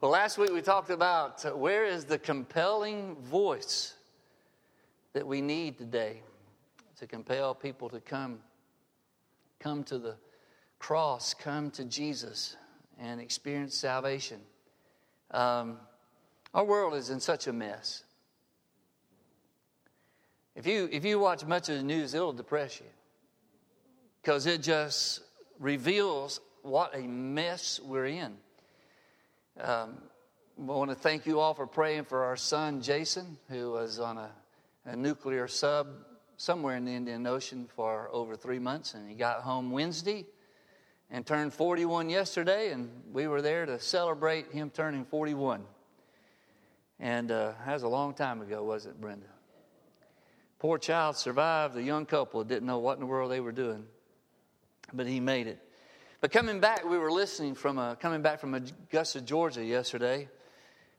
Well, last week we talked about uh, where is the compelling voice that we need today to compel people to come come to the cross, come to Jesus and experience salvation. Um, our world is in such a mess. If you, if you watch much of the news, it'll depress you because it just reveals what a mess we're in. Um, I want to thank you all for praying for our son Jason, who was on a, a nuclear sub somewhere in the Indian Ocean for over three months, and he got home Wednesday and turned 41 yesterday, and we were there to celebrate him turning 41. And uh, that was a long time ago, was it, Brenda? Poor child survived. The young couple didn't know what in the world they were doing, but he made it. But coming back, we were listening from a, coming back from Augusta, Georgia yesterday.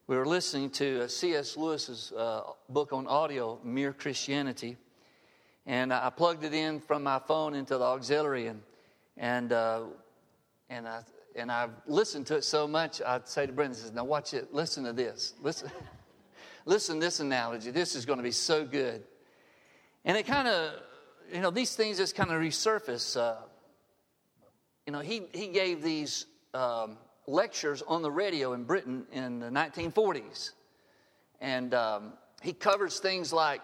We were listening to C.S. Lewis's uh, book on audio, Mere Christianity, and I plugged it in from my phone into the auxiliary, and and uh, and I and I listened to it so much. I'd say to Brenda, "Now watch it. Listen to this. Listen, listen this analogy. This is going to be so good." And it kind of, you know, these things just kind of resurface. Uh, you know, he, he gave these um, lectures on the radio in Britain in the 1940s. And um, he covers things like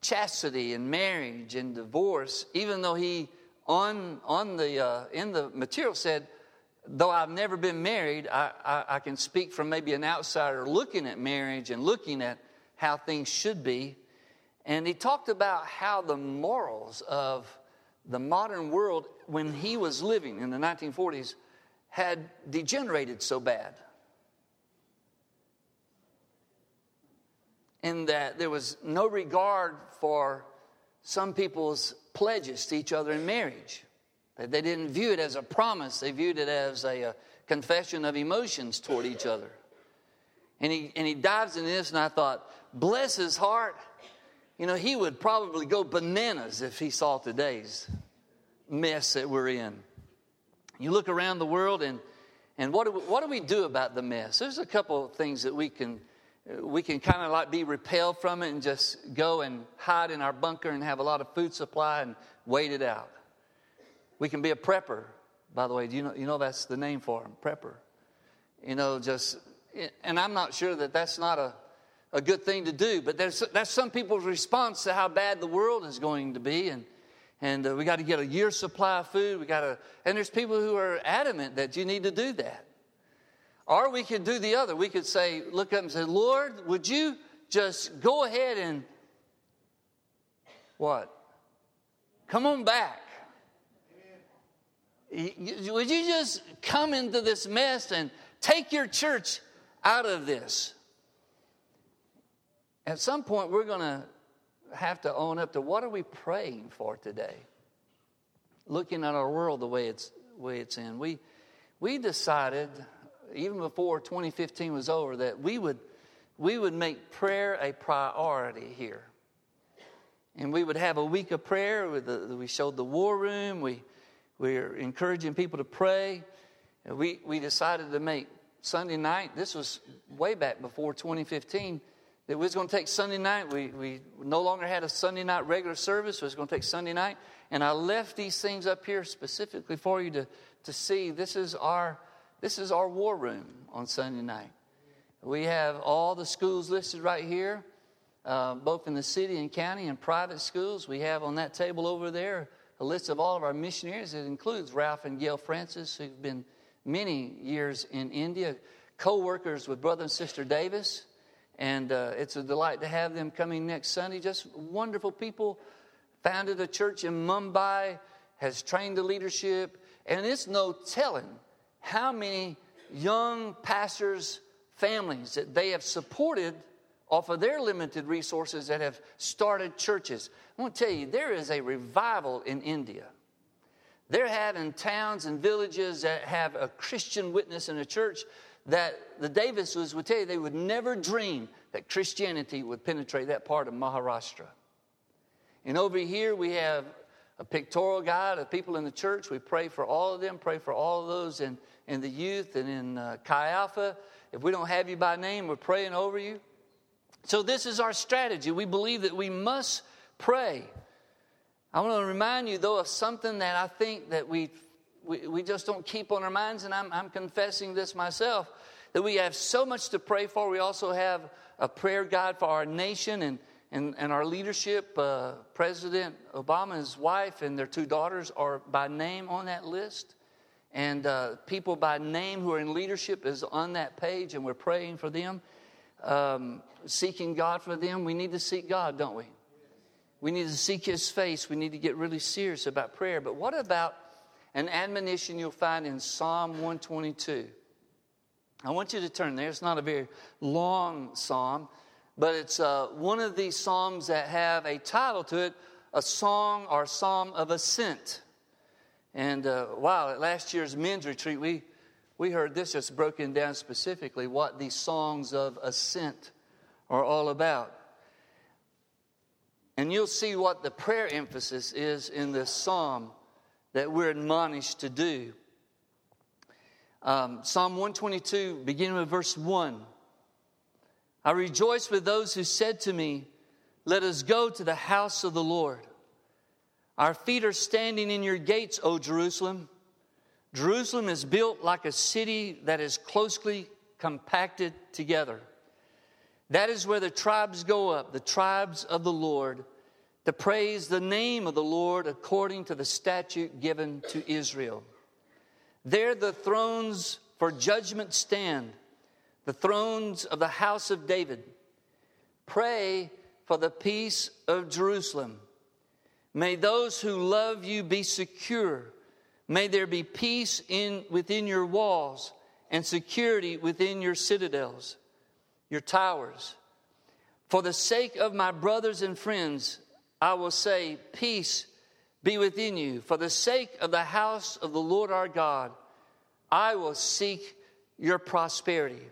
chastity and marriage and divorce, even though he, on, on the, uh, in the material, said, though I've never been married, I, I, I can speak from maybe an outsider looking at marriage and looking at how things should be. And he talked about how the morals of the modern world, when he was living in the 1940s, had degenerated so bad. In that there was no regard for some people's pledges to each other in marriage. That they didn't view it as a promise, they viewed it as a, a confession of emotions toward each other. And he, and he dives into this, and I thought, bless his heart you know, he would probably go bananas if he saw today's mess that we're in. You look around the world, and, and what, do we, what do we do about the mess? There's a couple of things that we can, we can kind of like be repelled from it and just go and hide in our bunker and have a lot of food supply and wait it out. We can be a prepper. By the way, do you know, you know that's the name for him, prepper. You know, just, and I'm not sure that that's not a, a good thing to do. But that's some people's response to how bad the world is going to be. And, and uh, we got to get a year's supply of food. We got to, and there's people who are adamant that you need to do that. Or we could do the other. We could say, look up and say, Lord, would you just go ahead and what? Come on back. Would you just come into this mess and take your church out of this? At some point, we're going to have to own up to what are we praying for today? Looking at our world the way it's, way it's in. We, we decided, even before 2015 was over, that we would, we would make prayer a priority here. And we would have a week of prayer. We showed the war room. We, we are encouraging people to pray. We, we decided to make Sunday night, this was way back before 2015, we was going to take Sunday night. We, we no longer had a Sunday night regular service. We was going to take Sunday night. And I left these things up here specifically for you to, to see. This is, our, this is our war room on Sunday night. We have all the schools listed right here, uh, both in the city and county and private schools. We have on that table over there a list of all of our missionaries. It includes Ralph and Gail Francis, who've been many years in India, co workers with Brother and Sister Davis. And uh, it's a delight to have them coming next Sunday. Just wonderful people. Founded a church in Mumbai, has trained the leadership, and it's no telling how many young pastors' families that they have supported off of their limited resources that have started churches. I want to tell you, there is a revival in India. They're having towns and villages that have a Christian witness in a church that the Davises would tell you they would never dream that Christianity would penetrate that part of Maharashtra. And over here we have a pictorial guide of people in the church. We pray for all of them, pray for all of those in, in the youth and in uh, Chi Alpha. If we don't have you by name, we're praying over you. So, this is our strategy. We believe that we must pray. I want to remind you, though, of something that I think that we, we, we just don't keep on our minds, and I'm, I'm confessing this myself, that we have so much to pray for. We also have a prayer guide for our nation and, and, and our leadership. Uh, President Obama's wife and their two daughters are by name on that list. And uh, people by name who are in leadership is on that page, and we're praying for them, um, seeking God for them. We need to seek God, don't we? We need to seek His face. We need to get really serious about prayer. But what about an admonition you'll find in Psalm 122? I want you to turn there. It's not a very long psalm, but it's uh, one of these psalms that have a title to it a song or psalm of ascent. And uh, wow, at last year's men's retreat, we, we heard this just broken down specifically what these songs of ascent are all about. And you'll see what the prayer emphasis is in this psalm that we're admonished to do. Um, psalm 122, beginning with verse 1. I rejoice with those who said to me, Let us go to the house of the Lord. Our feet are standing in your gates, O Jerusalem. Jerusalem is built like a city that is closely compacted together. That is where the tribes go up, the tribes of the Lord, to praise the name of the Lord according to the statute given to Israel. There the thrones for judgment stand, the thrones of the house of David. Pray for the peace of Jerusalem. May those who love you be secure. May there be peace in, within your walls and security within your citadels your towers. For the sake of my brothers and friends, I will say, Peace be within you. For the sake of the house of the Lord our God, I will seek your prosperity.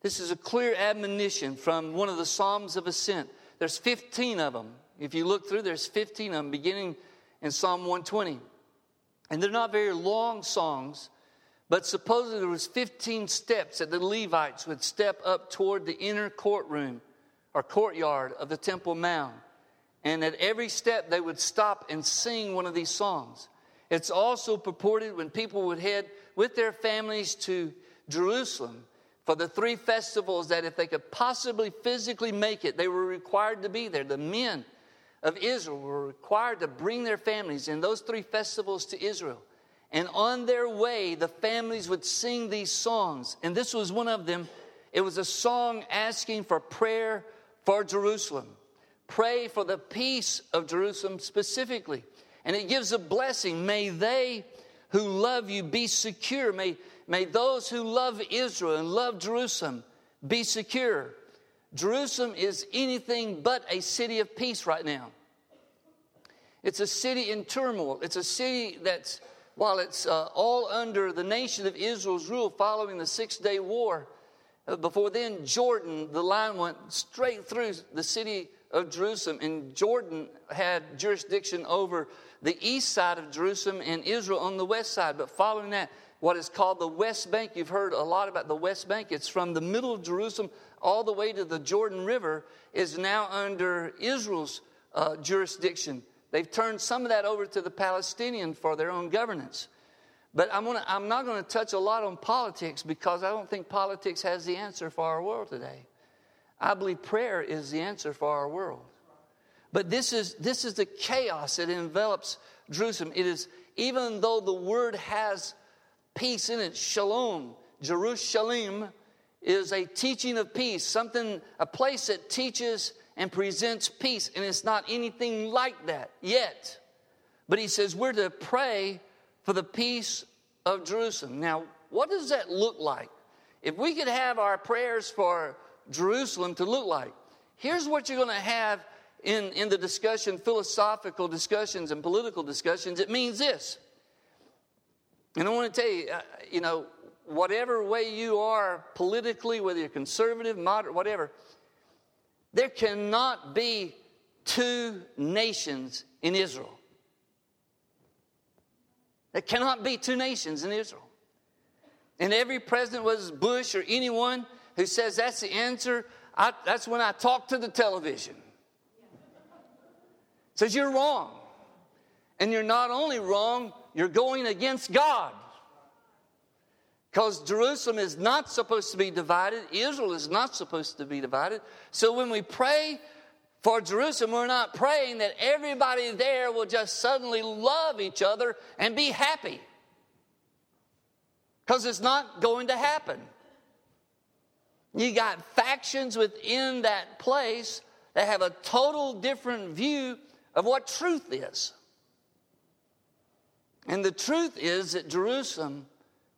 This is a clear admonition from one of the Psalms of Ascent. There's 15 of them. If you look through, there's 15 of them beginning in Psalm 120. And they're not very long songs, but supposedly there was 15 steps that the Levites would step up toward the inner courtroom or courtyard of the Temple Mount. And at every step, they would stop and sing one of these songs. It's also purported when people would head with their families to Jerusalem for the three festivals that if they could possibly physically make it, they were required to be there. The men of Israel were required to bring their families in those three festivals to Israel. And on their way, the families would sing these songs. And this was one of them. It was a song asking for prayer for Jerusalem. Pray for the peace of Jerusalem specifically. And it gives a blessing. May they who love you be secure. May, may those who love Israel and love Jerusalem be secure. Jerusalem is anything but a city of peace right now. It's a city in turmoil. It's a city that's while it's uh, all under the nation of Israel's rule following the Six Day War, uh, before then, Jordan, the line went straight through the city of Jerusalem, and Jordan had jurisdiction over the east side of Jerusalem and Israel on the west side. But following that, what is called the West Bank, you've heard a lot about the West Bank. It's from the middle of Jerusalem all the way to the Jordan River, is now under Israel's uh, jurisdiction. They've turned some of that over to the Palestinian for their own governance. But I'm, gonna, I'm not going to touch a lot on politics because I don't think politics has the answer for our world today. I believe prayer is the answer for our world. But this is, this is the chaos that envelops Jerusalem. It is, even though the word has peace in it, shalom, Jerusalem is a teaching of peace, something, a place that teaches and presents peace. And it's not anything like that yet. But he says we're to pray for the peace of Jerusalem. Now, what does that look like? If we could have our prayers for Jerusalem to look like, here's what you're going to have in, in the discussion, philosophical discussions and political discussions. It means this. And I want to tell you, uh, you know, whatever way you are politically, whether you're conservative, moderate, whatever, there cannot be two nations in Israel. There cannot be two nations in Israel. And every president was Bush or anyone who says that's the answer, I, that's when I talk to the television. Says you're wrong. And you're not only wrong, you're going against God. Because Jerusalem is not supposed to be divided, Israel is not supposed to be divided. So when we pray for Jerusalem, we're not praying that everybody there will just suddenly love each other and be happy. Because it's not going to happen. You got factions within that place that have a total different view of what truth is. And the truth is that Jerusalem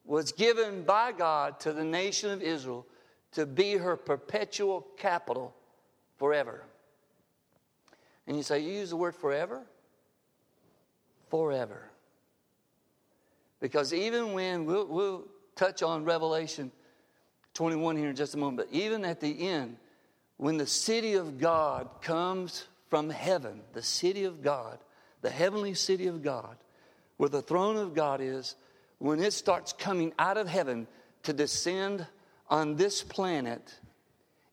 was given by God to the nation of Israel to be her perpetual capital forever. And you say, You use the word forever? Forever. Because even when we'll, we'll touch on Revelation 21 here in just a moment, but even at the end, when the city of God comes from heaven, the city of God, the heavenly city of God, where the throne of God is, when it starts coming out of heaven to descend on this planet,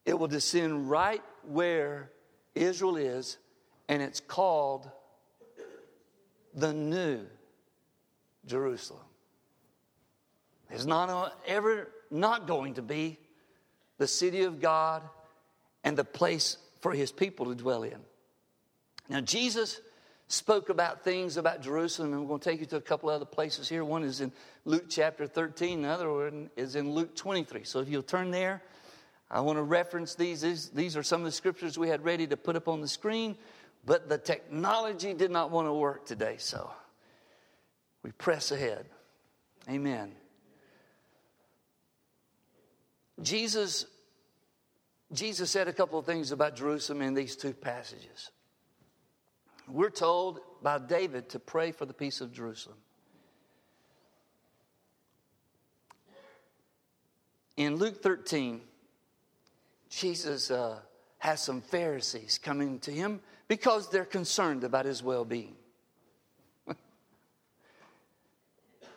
it will descend right where Israel is, and it's called the New Jerusalem. It's not ever not going to be the city of God and the place for his people to dwell in. Now, Jesus spoke about things about Jerusalem, and we're going to take you to a couple other places here. One is in Luke chapter 13, the other one is in Luke 23. So if you'll turn there, I want to reference these. these. These are some of the scriptures we had ready to put up on the screen, but the technology did not want to work today, so we press ahead. Amen. Jesus, Jesus said a couple of things about Jerusalem in these two passages. We're told by David to pray for the peace of Jerusalem. In Luke 13, Jesus uh, has some Pharisees coming to him because they're concerned about his well being.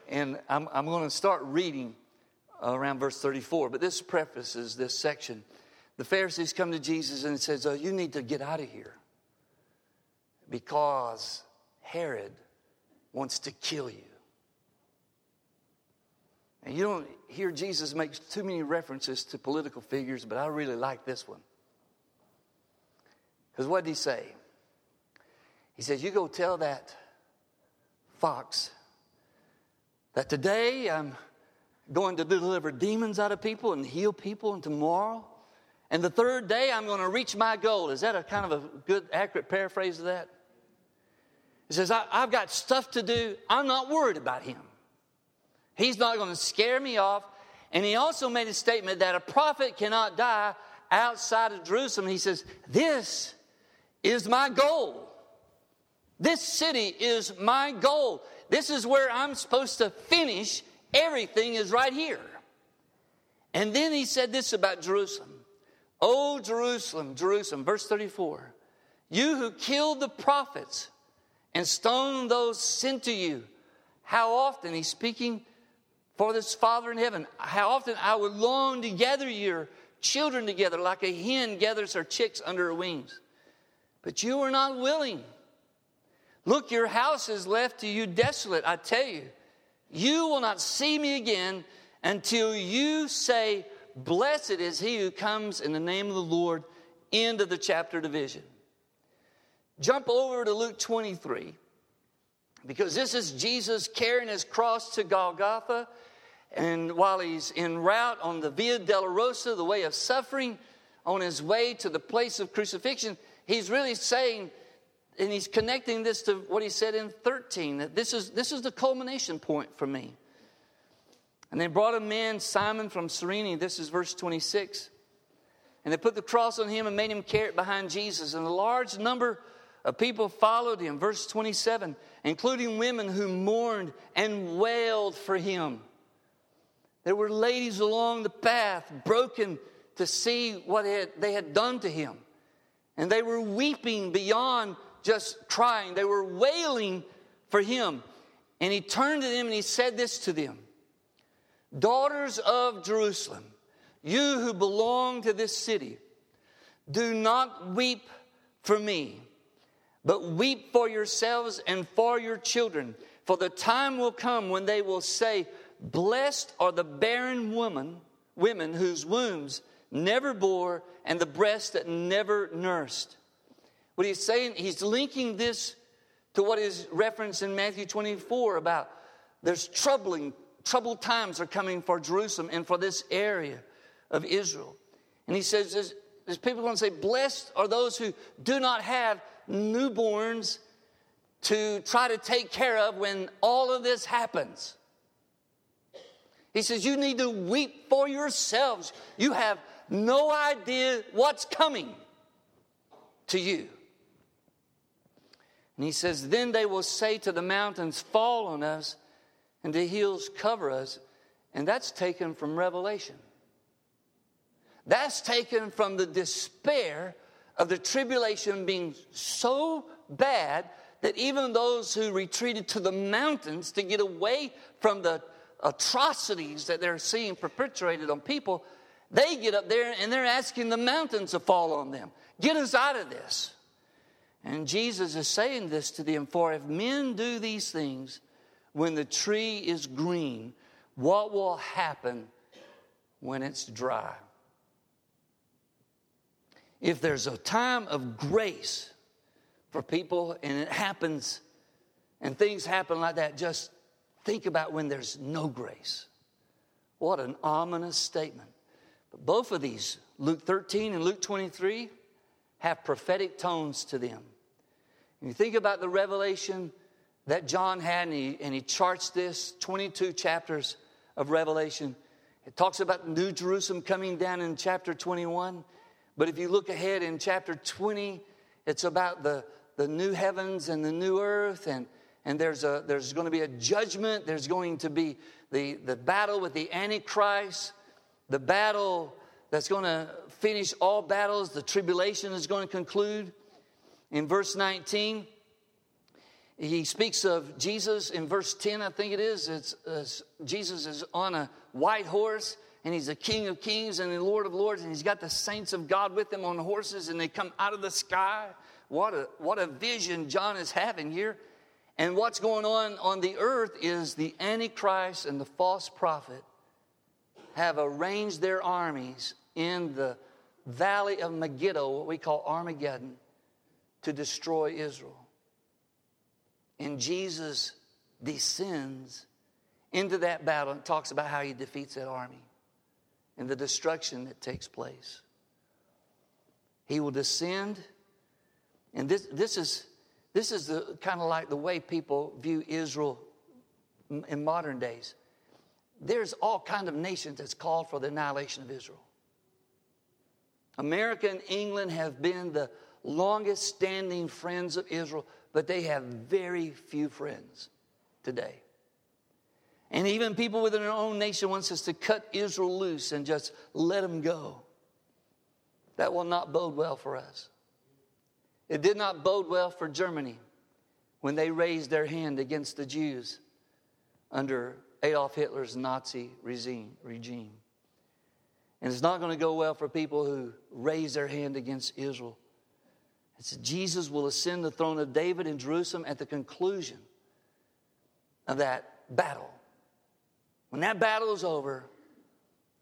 and I'm, I'm going to start reading Uh, around verse 34, but this prefaces this section. The Pharisees come to Jesus and says, oh, You need to get out of here because Herod wants to kill you. And you don't hear Jesus make too many references to political figures, but I really like this one. Because what did he say? He says, You go tell that fox that today I'm going to deliver demons out of people and heal people, and tomorrow, and the third day I'm going to reach my goal. Is that a kind of a good, accurate paraphrase of that? He says, I, have got stuff to do. I'm not worried about him. He's not going to scare me off. And he also made a statement that a prophet cannot die outside of Jerusalem. He says, This is my goal. This city is my goal. This is where I'm supposed to finish. Everything is right here. And then he said this about Jerusalem Oh, Jerusalem, Jerusalem, verse 34, you who killed the prophets and stoned those sent to you. How often, he's speaking for this Father in heaven, how often I would long to gather your children together like a hen gathers her chicks under her wings. But you are not willing. Look, your house is left to you desolate. I tell you, you will not see me again until you say, Blessed is he who comes in the name of the Lord. End of the chapter division. Jump over to Luke 23 because this is Jesus carrying his cross to Golgotha. And while he's en route on the Via Dolorosa, the way of suffering, on his way to the place of crucifixion, he's really saying, and he's connecting this to what he said in 13, that this is, this is the culmination point for me. And they brought a man, Simon from Cyrene, this is verse 26. And they put the cross on him and made him carry it behind Jesus. And a large number of people followed him. Verse 27, including women who mourned and wailed for him. There were ladies along the path, broken to see what they had done to him. And they were weeping beyond just crying, they were wailing for him. And he turned to them and he said this to them Daughters of Jerusalem, you who belong to this city, do not weep for me, but weep for yourselves and for your children. For the time will come when they will say, Blessed are the barren woman, women whose wombs never bore and the breasts that never nursed. What he's saying, he's linking this to what is referenced in Matthew 24 about there's troubling, troubled times are coming for Jerusalem and for this area of Israel. And he says, there's, there's people going to say, Blessed are those who do not have newborns to try to take care of when all of this happens. He says, You need to weep for yourselves. You have no idea what's coming to you. And he says, Then they will say to the mountains, Fall on us, and the hills cover us. And that's taken from Revelation. That's taken from the despair of the tribulation being so bad that even those who retreated to the mountains to get away from the atrocities that they're seeing perpetrated on people, they get up there and they're asking the mountains to fall on them. Get us out of this. And Jesus is saying this to them For if men do these things when the tree is green, what will happen when it's dry? If there's a time of grace for people and it happens and things happen like that, just think about when there's no grace. What an ominous statement. But both of these, Luke 13 and Luke 23, have prophetic tones to them. You think about the revelation that John had, and he, and he charts this 22 chapters of Revelation. It talks about New Jerusalem coming down in chapter 21. But if you look ahead in chapter 20, it's about the, the new heavens and the new earth, and, and there's, a, there's going to be a judgment. There's going to be the, the battle with the Antichrist, the battle that's going to finish all battles. The tribulation is going to conclude. In verse 19, he speaks of Jesus. In verse 10, I think it is, it's, uh, Jesus is on a white horse and he's the King of Kings and the Lord of Lords, and he's got the saints of God with him on horses, and they come out of the sky. What a, what a vision John is having here. And what's going on on the earth is the Antichrist and the false prophet have arranged their armies in the valley of Megiddo, what we call Armageddon, to destroy Israel. And Jesus descends into that battle and talks about how he defeats that army and the destruction that takes place. He will descend, and this, this is, this is the, kind of like the way people view Israel in modern days. There's all kind of nations that's called for the annihilation of Israel. America and England have been the longest standing friends of Israel, but they have very few friends today. And even people within our own nation wants us to cut Israel loose and just let them go. That will not bode well for us. It did not bode well for Germany when they raised their hand against the Jews under Adolf Hitler's Nazi regime. And it's not going to go well for people who raise their hand against Israel it says Jesus will ascend the throne of David in Jerusalem at the conclusion of that battle. When that battle is over,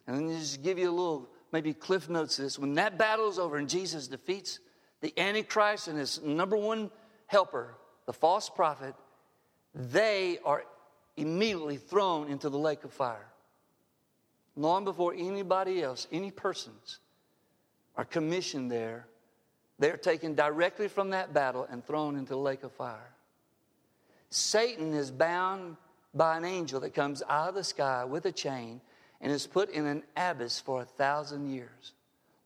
and let me just give you a little maybe cliff notes of this. When that battle is over and Jesus defeats the Antichrist and his number one helper, the false prophet, they are immediately thrown into the lake of fire. Long before anybody else, any persons, are commissioned there they're taken directly from that battle and thrown into the lake of fire. Satan is bound by an angel that comes out of the sky with a chain and is put in an abyss for a thousand years,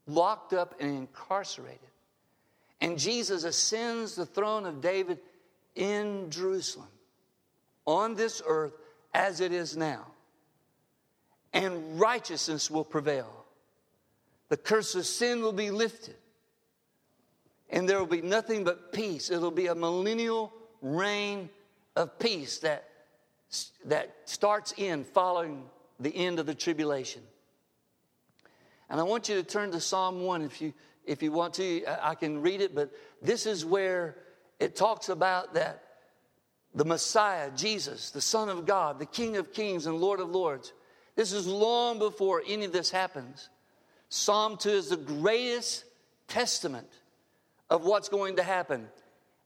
locked up and incarcerated. And Jesus ascends the throne of David in Jerusalem, on this earth as it is now. And righteousness will prevail. The curse of sin will be lifted and there will be nothing but peace. It'll be a millennial reign of peace that, that starts in following the end of the tribulation. And I want you to turn to Psalm 1 if you, if you want to. I can read it, but this is where it talks about that the Messiah, Jesus, the Son of God, the King of Kings and Lord of Lords. This is long before any of this happens. Psalm 2 is the greatest testament of what's going to happen.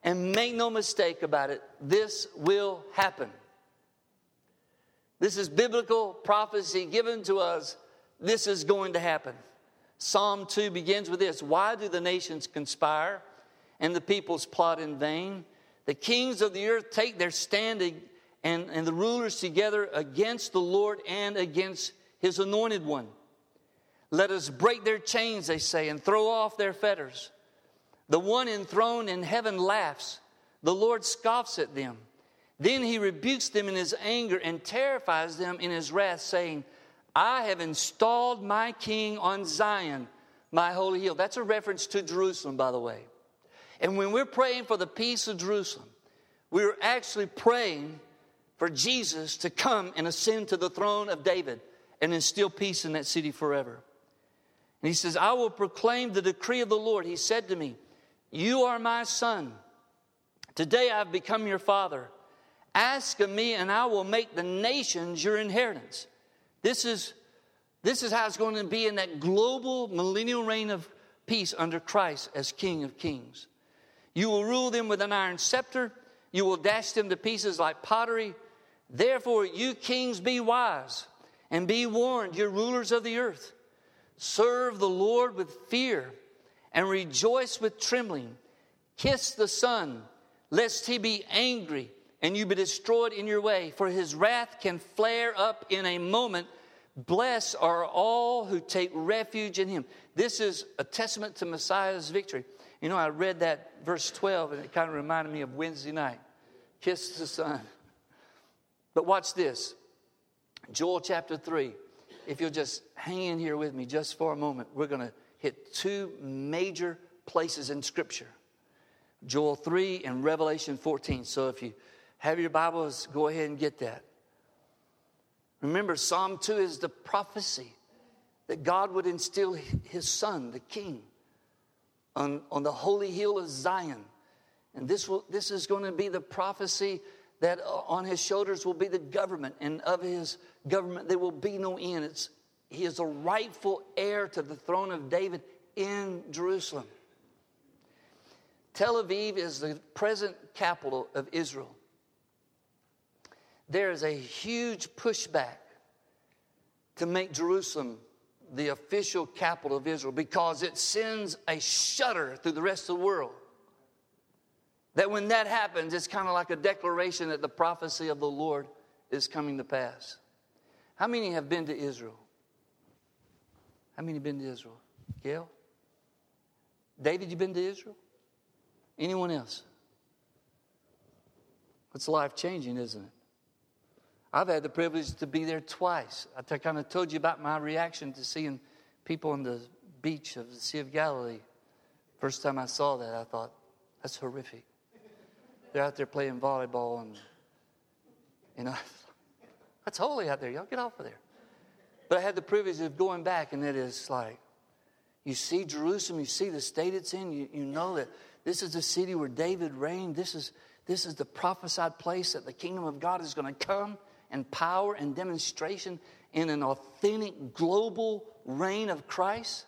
And make no mistake about it, this will happen. This is biblical prophecy given to us. This is going to happen. Psalm 2 begins with this Why do the nations conspire and the peoples plot in vain? The kings of the earth take their stand and, and the rulers together against the Lord and against his anointed one. Let us break their chains, they say, and throw off their fetters. The one enthroned in heaven laughs. The Lord scoffs at them. Then he rebukes them in his anger and terrifies them in his wrath, saying, I have installed my king on Zion, my holy hill. That's a reference to Jerusalem, by the way. And when we're praying for the peace of Jerusalem, we're actually praying for Jesus to come and ascend to the throne of David and instill peace in that city forever. And he says, I will proclaim the decree of the Lord. He said to me, You are my son. Today I've become your father. Ask of me, and I will make the nations your inheritance. This is, this is how it's going to be in that global millennial reign of peace under Christ as King of Kings. You will rule them with an iron scepter, you will dash them to pieces like pottery. Therefore, you kings, be wise and be warned, you rulers of the earth. Serve the Lord with fear and rejoice with trembling. Kiss the Son, lest he be angry and you be destroyed in your way, for his wrath can flare up in a moment. Blessed are all who take refuge in him. This is a testament to Messiah's victory. You know, I read that verse 12 and it kind of reminded me of Wednesday night. Kiss the Son. But watch this Joel chapter 3. If you'll just hang in here with me just for a moment, we're going to hit two major places in Scripture Joel 3 and Revelation 14. So if you have your Bibles, go ahead and get that. Remember, Psalm 2 is the prophecy that God would instill his son, the king, on, on the holy hill of Zion. And this, will, this is going to be the prophecy that uh, on his shoulders will be the government, and of his government there will be no end. It's, he is a rightful heir to the throne of David in Jerusalem. Tel Aviv is the present capital of Israel there is a huge pushback to make Jerusalem the official capital of Israel because it sends a shudder through the rest of the world. That when that happens, it's kind of like a declaration that the prophecy of the Lord is coming to pass. How many have been to Israel? How many been to Israel? Gail? David, you been to Israel? Anyone else? It's life changing, isn't it? I've had the privilege to be there twice. I kind of told you about my reaction to seeing people on the beach of the Sea of Galilee. First time I saw that, I thought, that's horrific. They're out there playing volleyball, and, you know, that's holy out there. Y'all get off of there. But I had the privilege of going back, and it is like, you see Jerusalem, you see the state it's in, you, you know that this is the city where David reigned. This is, this is the prophesied place that the kingdom of God is going to come and power and demonstration in an authentic global reign of Christ.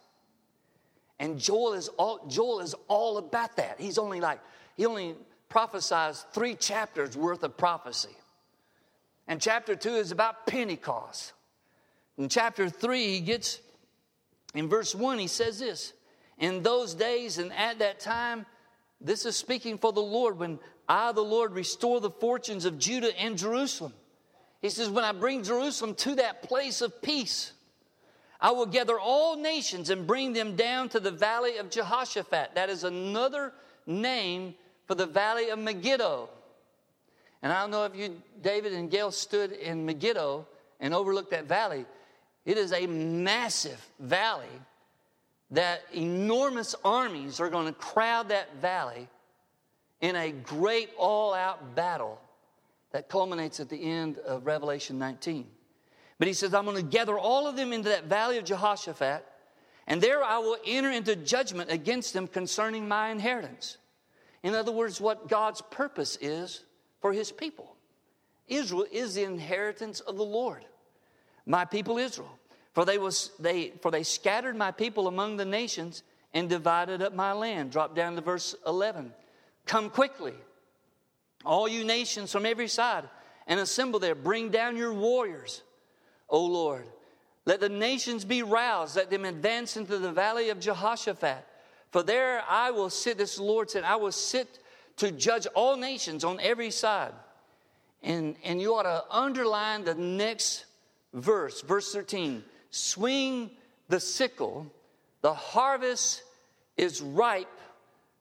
And Joel is all, Joel is all about that. He's only like, he only prophesies three chapters worth of prophecy. And chapter two is about Pentecost. In chapter three, he gets, in verse one, he says this In those days and at that time, this is speaking for the Lord, when I, the Lord, restore the fortunes of Judah and Jerusalem. He says, When I bring Jerusalem to that place of peace, I will gather all nations and bring them down to the valley of Jehoshaphat. That is another name for the valley of Megiddo. And I don't know if you, David and Gail, stood in Megiddo and overlooked that valley. It is a massive valley that enormous armies are going to crowd that valley in a great all out battle that culminates at the end of Revelation 19. But he says, I'm going to gather all of them into that valley of Jehoshaphat, and there I will enter into judgment against them concerning my inheritance. In other words, what God's purpose is for his people. Israel is the inheritance of the Lord. My people Israel. For they, was, they, for they scattered my people among the nations and divided up my land. Drop down to verse 11. Come quickly, all you nations from every side, and assemble there. Bring down your warriors, O Lord. Let the nations be roused. Let them advance into the valley of Jehoshaphat. For there I will sit, this Lord said, I will sit to judge all nations on every side. And, and you ought to underline the next verse, verse 13. Swing the sickle, the harvest is ripe.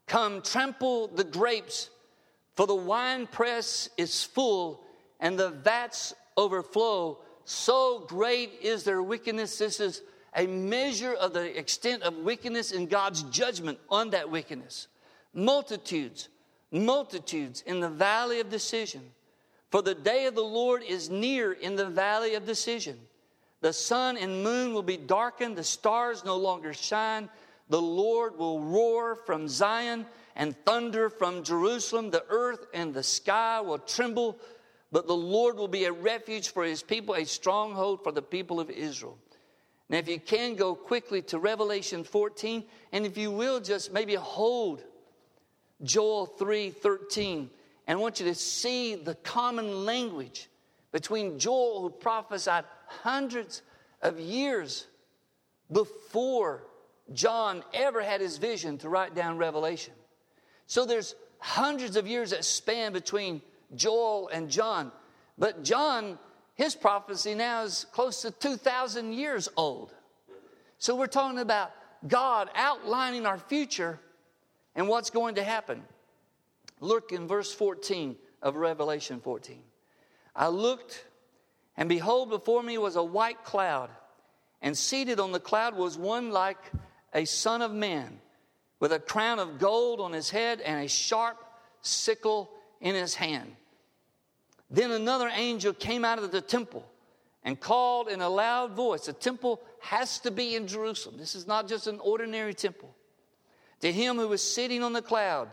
Come trample the grapes, for the winepress is full and the vats overflow. So great is their wickedness. This is a measure of the extent of wickedness and God's judgment on that wickedness. Multitudes, multitudes in the valley of decision. For the day of the Lord is near in the valley of decision. The sun and moon will be darkened, the stars no longer shine. The Lord will roar from Zion and thunder from Jerusalem. The earth and the sky will tremble, but the Lord will be a refuge for his people, a stronghold for the people of Israel. Now, if you can go quickly to Revelation 14, and if you will just maybe hold Joel 3 13, and I want you to see the common language between Joel, who prophesied hundreds of years before John ever had his vision to write down Revelation. So there's hundreds of years that span between Joel and John. But John his prophecy now is close to 2,000 years old. So we're talking about God outlining our future and what's going to happen. Look in verse 14 of Revelation 14. I looked, and behold, before me was a white cloud, and seated on the cloud was one like a son of man, with a crown of gold on his head and a sharp sickle in his hand. Then another angel came out of the temple and called in a loud voice. The temple has to be in Jerusalem. This is not just an ordinary temple. To him who was sitting on the cloud,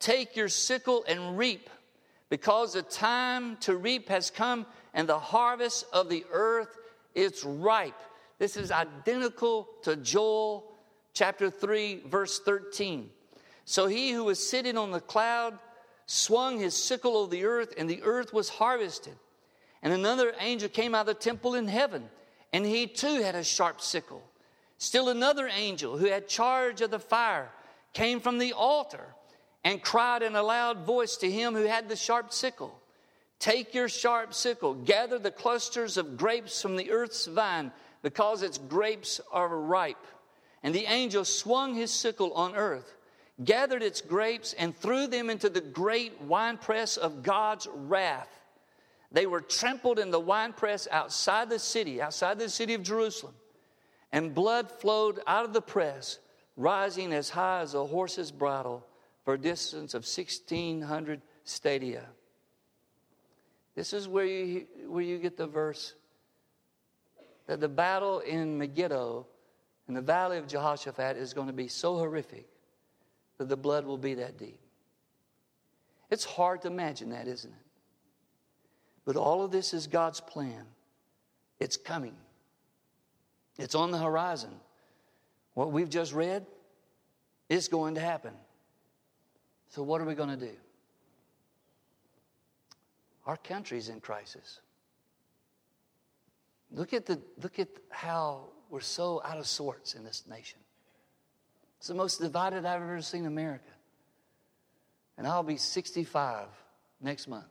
take your sickle and reap, because the time to reap has come and the harvest of the earth is ripe. This is identical to Joel chapter 3, verse 13. So he who was sitting on the cloud swung his sickle over the earth, and the earth was harvested. And another angel came out of the temple in heaven, and he too had a sharp sickle. Still another angel who had charge of the fire came from the altar and cried in a loud voice to him who had the sharp sickle Take your sharp sickle, gather the clusters of grapes from the earth's vine, because its grapes are ripe. And the angel swung his sickle on earth gathered its grapes, and threw them into the great winepress of God's wrath. They were trampled in the winepress outside the city, outside the city of Jerusalem, and blood flowed out of the press, rising as high as a horse's bridle for a distance of 1,600 stadia. This is where you, where you get the verse that the battle in Megiddo in the valley of Jehoshaphat is going to be so horrific that the blood will be that deep. It's hard to imagine that, isn't it? But all of this is God's plan. It's coming, it's on the horizon. What we've just read is going to happen. So, what are we going to do? Our country's in crisis. Look at, the, look at how we're so out of sorts in this nation. It's the most divided I've ever seen America. And I'll be 65 next month.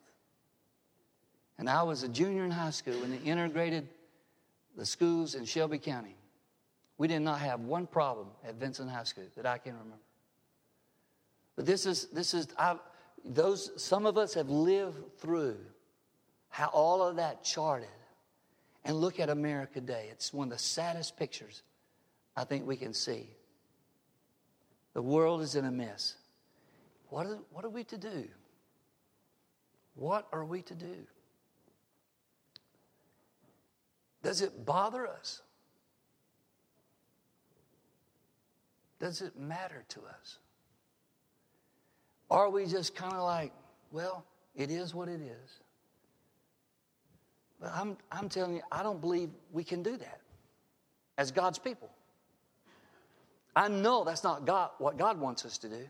And I was a junior in high school when they integrated the schools in Shelby County. We did not have one problem at Vincent High School that I can remember. But this is, this is, I've, those, some of us have lived through how all of that charted. And look at America today. It's one of the saddest pictures I think we can see. The world is in a mess. What are, what are we to do? What are we to do? Does it bother us? Does it matter to us? Are we just kind of like, well, it is what it is? But I'm, I'm telling you, I don't believe we can do that as God's people. I know that's not God, what God wants us to do.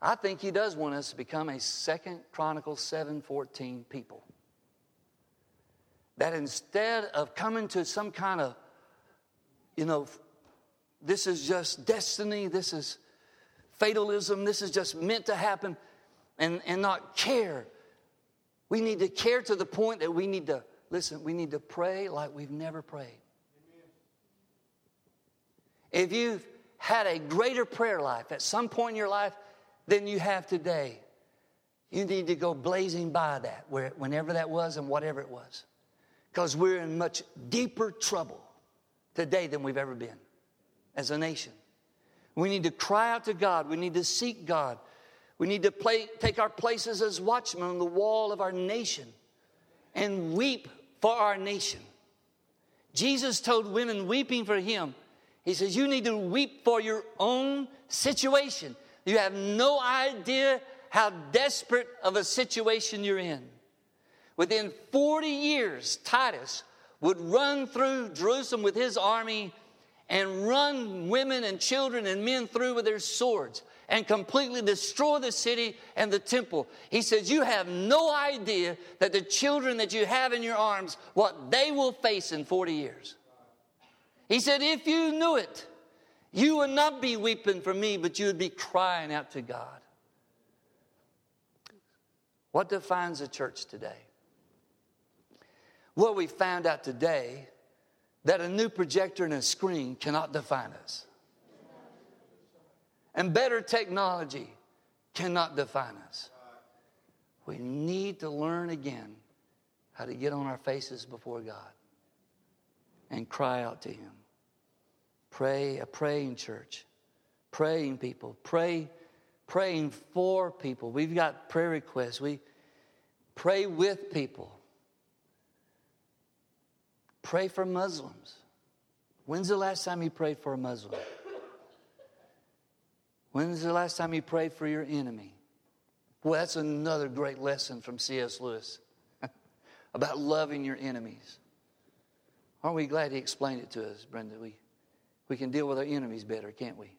I think He does want us to become a Second Chronicles 7:14 people. That instead of coming to some kind of, you know, this is just destiny, this is fatalism, this is just meant to happen, and, and not care. We need to care to the point that we need to, listen, we need to pray like we've never prayed. If you've had a greater prayer life at some point in your life than you have today, you need to go blazing by that, whenever that was and whatever it was. Because we're in much deeper trouble today than we've ever been as a nation. We need to cry out to God. We need to seek God. We need to play, take our places as watchmen on the wall of our nation and weep for our nation. Jesus told women weeping for him, He says, You need to weep for your own situation. You have no idea how desperate of a situation you're in. Within 40 years, Titus would run through Jerusalem with his army and run women and children and men through with their swords and completely destroy the city and the temple. He says, You have no idea that the children that you have in your arms, what they will face in 40 years. He said, If you knew it, you would not be weeping for me, but you would be crying out to God. What defines a church today? What we found out today that a new projector and a screen cannot define us. And better technology cannot define us. We need to learn again how to get on our faces before God and cry out to Him. Pray, a praying church, praying people, pray, praying for people. We've got prayer requests. We pray with people. Pray for Muslims. When's the last time you prayed for a Muslim? When's the last time you prayed for your enemy? Well, that's another great lesson from C.S. Lewis about loving your enemies. Aren't we glad he explained it to us, Brenda? We, we can deal with our enemies better, can't we?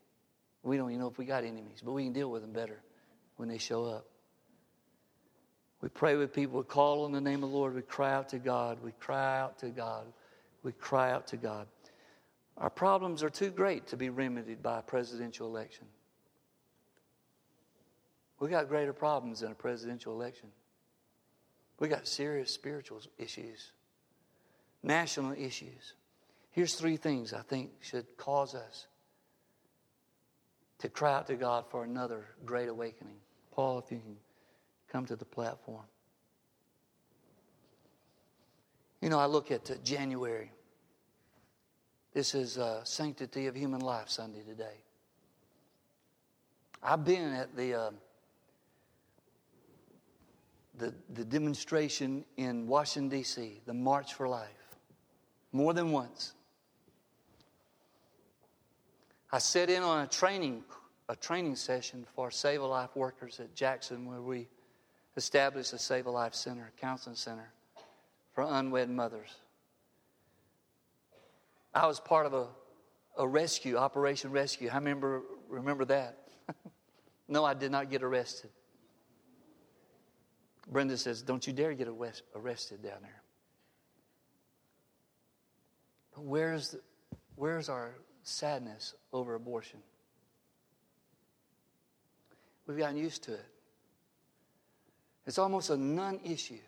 We don't even know if we got enemies, but we can deal with them better when they show up. We pray with people, we call on the name of the Lord, we cry out to God, we cry out to God, we cry out to God. Our problems are too great to be remedied by a presidential election. We got greater problems than a presidential election. We got serious spiritual issues, national issues. Here's three things I think should cause us to cry out to God for another great awakening. Paul, if you can come to the platform. You know, I look at uh, January. This is uh, Sanctity of Human Life Sunday today. I've been at the, uh, the, the demonstration in Washington, D.C., the March for Life, more than once. I sat in on a training, a training session for Save a Life workers at Jackson where we established a Save a Life Center, a counseling center for unwed mothers. I was part of a, a rescue, Operation Rescue. I remember, remember that. no, I did not get arrested. Brenda says, Don't you dare get arrested down there. But where's, the, where's our sadness over abortion? We've gotten used to it. It's almost a non issue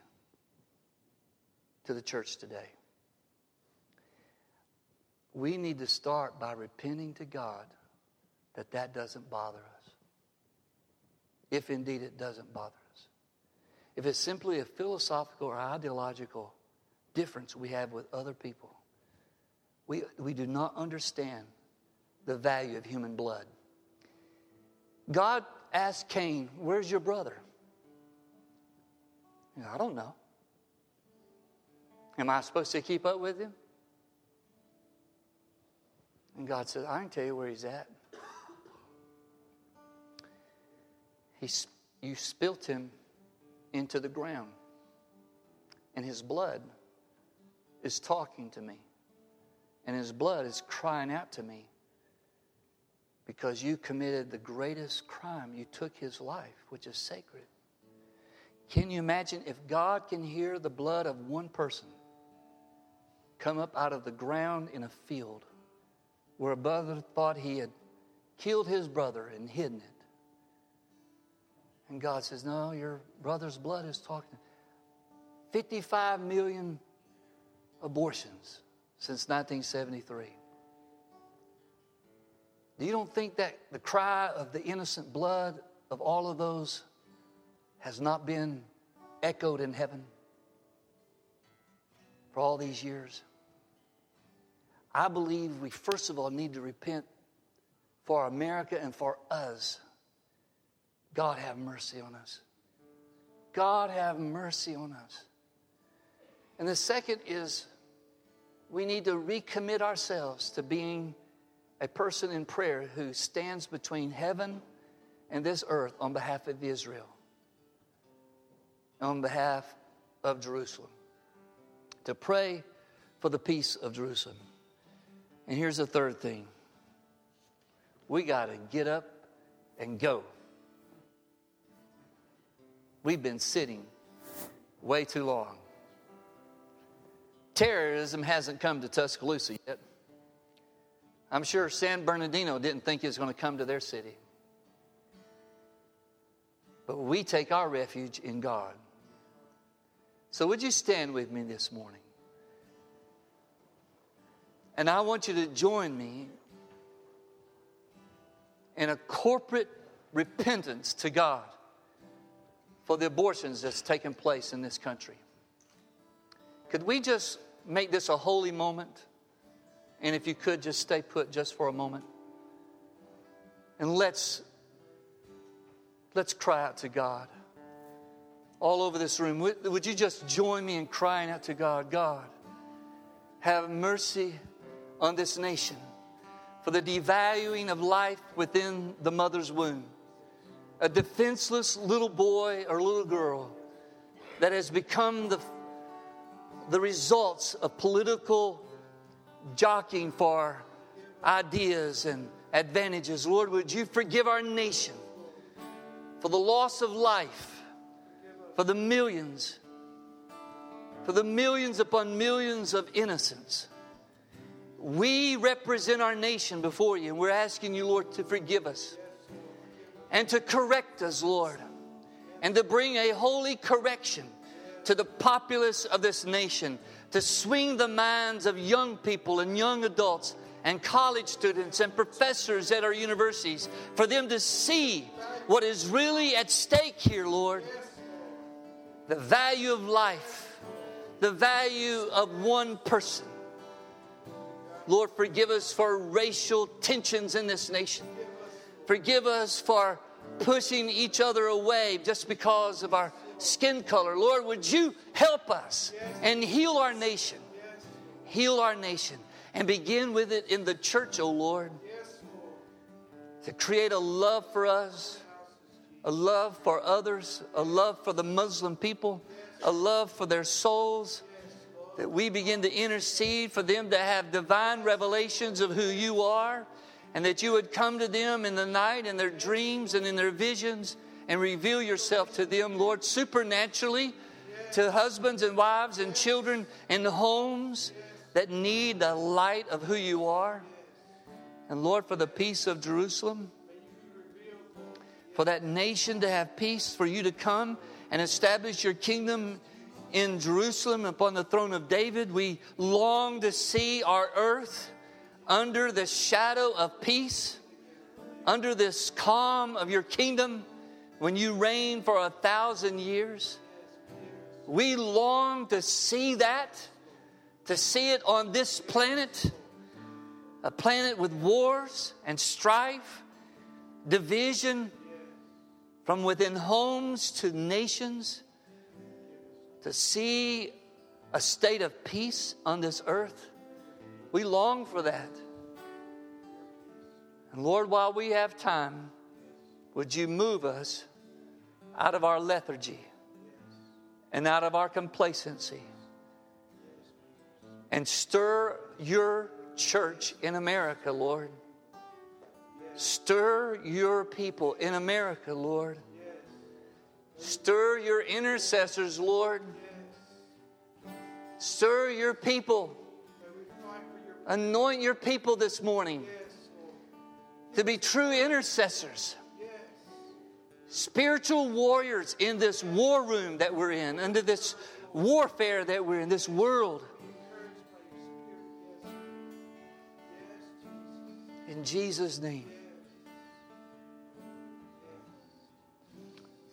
to the church today. We need to start by repenting to God that that doesn't bother us. If indeed it doesn't bother us. If it's simply a philosophical or ideological difference we have with other people, we, we do not understand the value of human blood. God asked Cain, Where's your brother? You know, I don't know. Am I supposed to keep up with him? And God said, I can tell you where he's at. He, you spilt him into the ground, and his blood is talking to me, and his blood is crying out to me because you committed the greatest crime. You took his life, which is sacred. Can you imagine if God can hear the blood of one person come up out of the ground in a field where a brother thought he had killed his brother and hidden it? And God says, No, your brother's blood is talking. 55 million abortions since 1973. Do you don't think that the cry of the innocent blood of all of those has not been echoed in heaven for all these years? I believe we first of all need to repent for America and for us. God have mercy on us. God have mercy on us. And the second is we need to recommit ourselves to being a person in prayer who stands between heaven and this earth on behalf of Israel, on behalf of Jerusalem, to pray for the peace of Jerusalem. And here's the third thing we got to get up and go. We've been sitting way too long. Terrorism hasn't come to Tuscaloosa yet. I'm sure San Bernardino didn't think it was going to come to their city. But we take our refuge in God. So, would you stand with me this morning? And I want you to join me in a corporate repentance to God for the abortions that's taken place in this country. Could we just make this a holy moment? And if you could, just stay put just for a moment. And let's let's cry out to God. All over this room, would, you just join me in crying out to God? God, have mercy on this nation for the devaluing of life within the mother's womb. A defenseless little boy or little girl that has become the, the results of political jockeying for ideas and advantages. Lord, would you forgive our nation for the loss of life, for the millions, for the millions upon millions of innocents. We represent our nation before you, and we're asking you, Lord, to forgive us and to correct us, Lord, and to bring a holy correction to the populace of this nation to swing the minds of young people and young adults and college students and professors at our universities for them to see what is really at stake here, Lord. The value of life, the value of one person. Lord, forgive us for racial tensions in this nation. Forgive us for pushing each other away just because of our skin color. Lord, would you help us and heal our nation? Heal our nation and begin with it in the church, O oh Lord, to create a love for us, a love for others, a love for the Muslim people, a love for their souls. That we begin to intercede for them to have divine revelations of who you are, and that you would come to them in the night, in their dreams, and in their visions, and reveal yourself to them, Lord, supernaturally to husbands and wives and children in homes that need the light of who you are. And Lord, for the peace of Jerusalem, for that nation to have peace, for you to come and establish your kingdom in Jerusalem upon the throne of David. We long to see our earth under the shadow of peace, under this calm of your kingdom when you reign for a thousand years. We long to see that, to see it on this planet, a planet with wars and strife, division from within homes to nations, to see a state of peace on this earth. We long for that. And Lord, while we have time, would you move us out of our lethargy and out of our complacency and stir your church in America, Lord? Stir your people in America, Lord. Stir your intercessors, Lord. Stir your people. Anoint your people this morning to be true intercessors, spiritual warriors in this war room that we're in, under this warfare that we're in, this world. In Jesus' name.